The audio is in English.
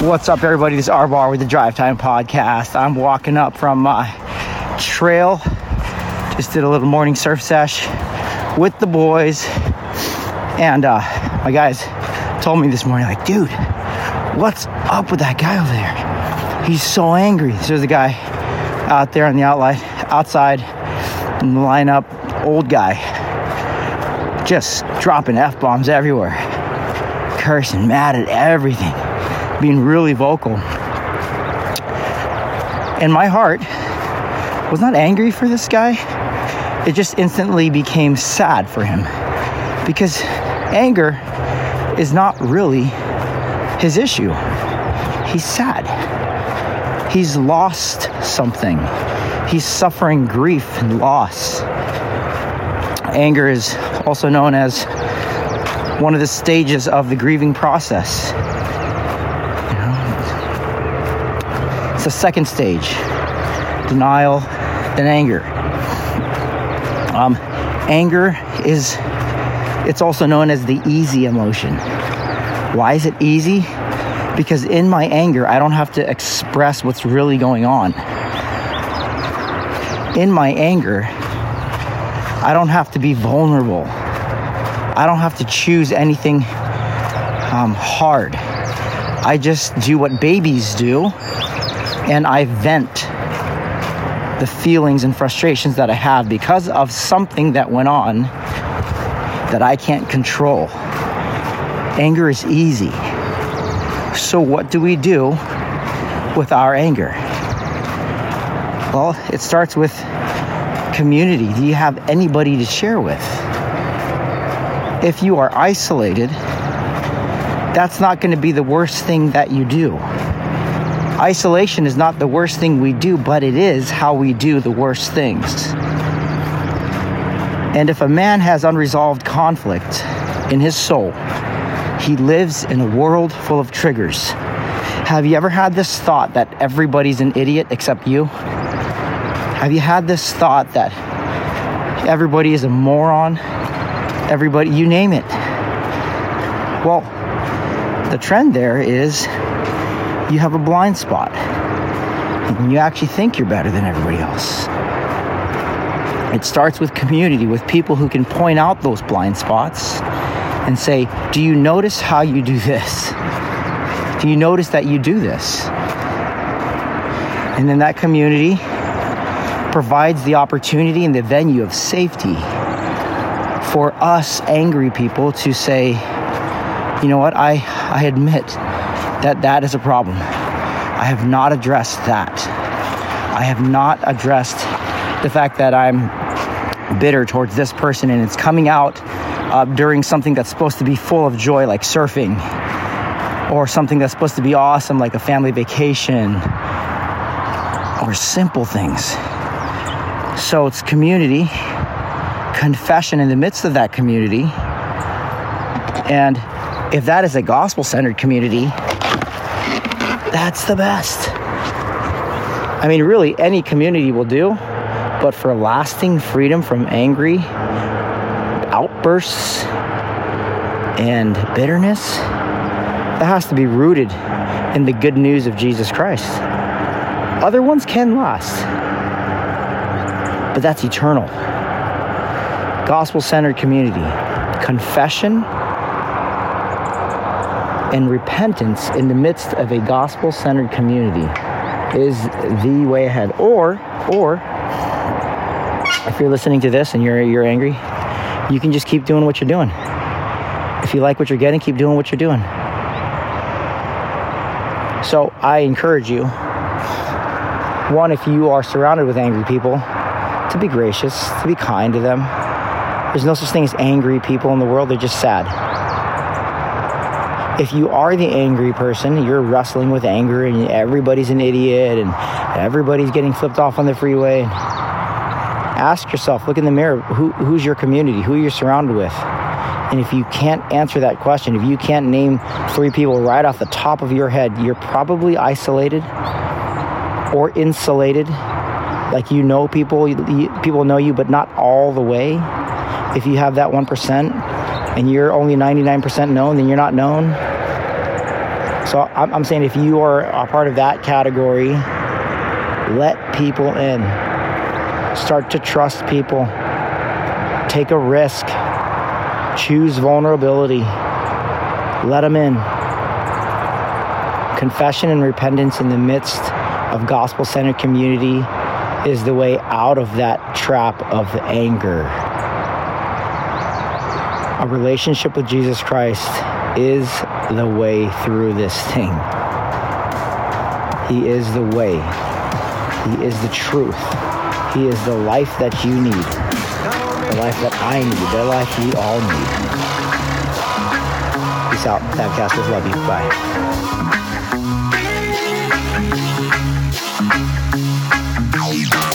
What's up, everybody? This is R Bar with the Drive Time Podcast. I'm walking up from my trail. Just did a little morning surf sesh with the boys. And uh, my guys told me this morning, like, dude, what's up with that guy over there? He's so angry. So there's a guy out there on the outline, outside in the lineup, old guy, just dropping F bombs everywhere, cursing, mad at everything, being really vocal. And my heart was not angry for this guy, it just instantly became sad for him because anger is not really his issue. He's sad. He's lost something. He's suffering grief and loss. Anger is also known as one of the stages of the grieving process. It's the second stage denial, then anger. Um, anger is it's also known as the easy emotion. Why is it easy? Because in my anger, I don't have to express what's really going on. In my anger, I don't have to be vulnerable. I don't have to choose anything um, hard. I just do what babies do and I vent the feelings and frustrations that I have because of something that went on that I can't control. Anger is easy. So, what do we do with our anger? Well, it starts with community. Do you have anybody to share with? If you are isolated, that's not going to be the worst thing that you do. Isolation is not the worst thing we do, but it is how we do the worst things. And if a man has unresolved conflict in his soul, he lives in a world full of triggers. Have you ever had this thought that everybody's an idiot except you? Have you had this thought that everybody is a moron? Everybody, you name it. Well, the trend there is you have a blind spot. And you actually think you're better than everybody else. It starts with community, with people who can point out those blind spots and say, Do you notice how you do this? Do you notice that you do this? And then that community provides the opportunity and the venue of safety for us angry people to say, you know what, I, I admit that that is a problem. I have not addressed that. I have not addressed the fact that I'm bitter towards this person and it's coming out uh, during something that's supposed to be full of joy, like surfing, or something that's supposed to be awesome, like a family vacation, or simple things. So it's community, confession in the midst of that community. And if that is a gospel centered community, that's the best. I mean, really, any community will do, but for lasting freedom from angry outbursts and bitterness, that has to be rooted in the good news of Jesus Christ. Other ones can last, but that's eternal. Gospel centered community, confession and repentance in the midst of a gospel centered community is the way ahead. Or, or, if you're listening to this and you're, you're angry, you can just keep doing what you're doing. If you like what you're getting, keep doing what you're doing. So I encourage you one, if you are surrounded with angry people, to be gracious, to be kind to them. There's no such thing as angry people in the world, they're just sad. If you are the angry person, you're wrestling with anger and everybody's an idiot and everybody's getting flipped off on the freeway. Ask yourself, look in the mirror, who, who's your community? Who are you surrounded with? And if you can't answer that question, if you can't name three people right off the top of your head, you're probably isolated or insulated. Like you know people, people know you, but not all the way. If you have that 1%, and you're only 99% known, then you're not known. So I'm, I'm saying if you are a part of that category, let people in. Start to trust people. Take a risk. Choose vulnerability. Let them in. Confession and repentance in the midst of gospel centered community is the way out of that trap of anger. A relationship with Jesus Christ is the way through this thing. He is the way. He is the truth. He is the life that you need, the life that I need, the life we all need. Peace out, FABcasters. Love you. Bye. Bye.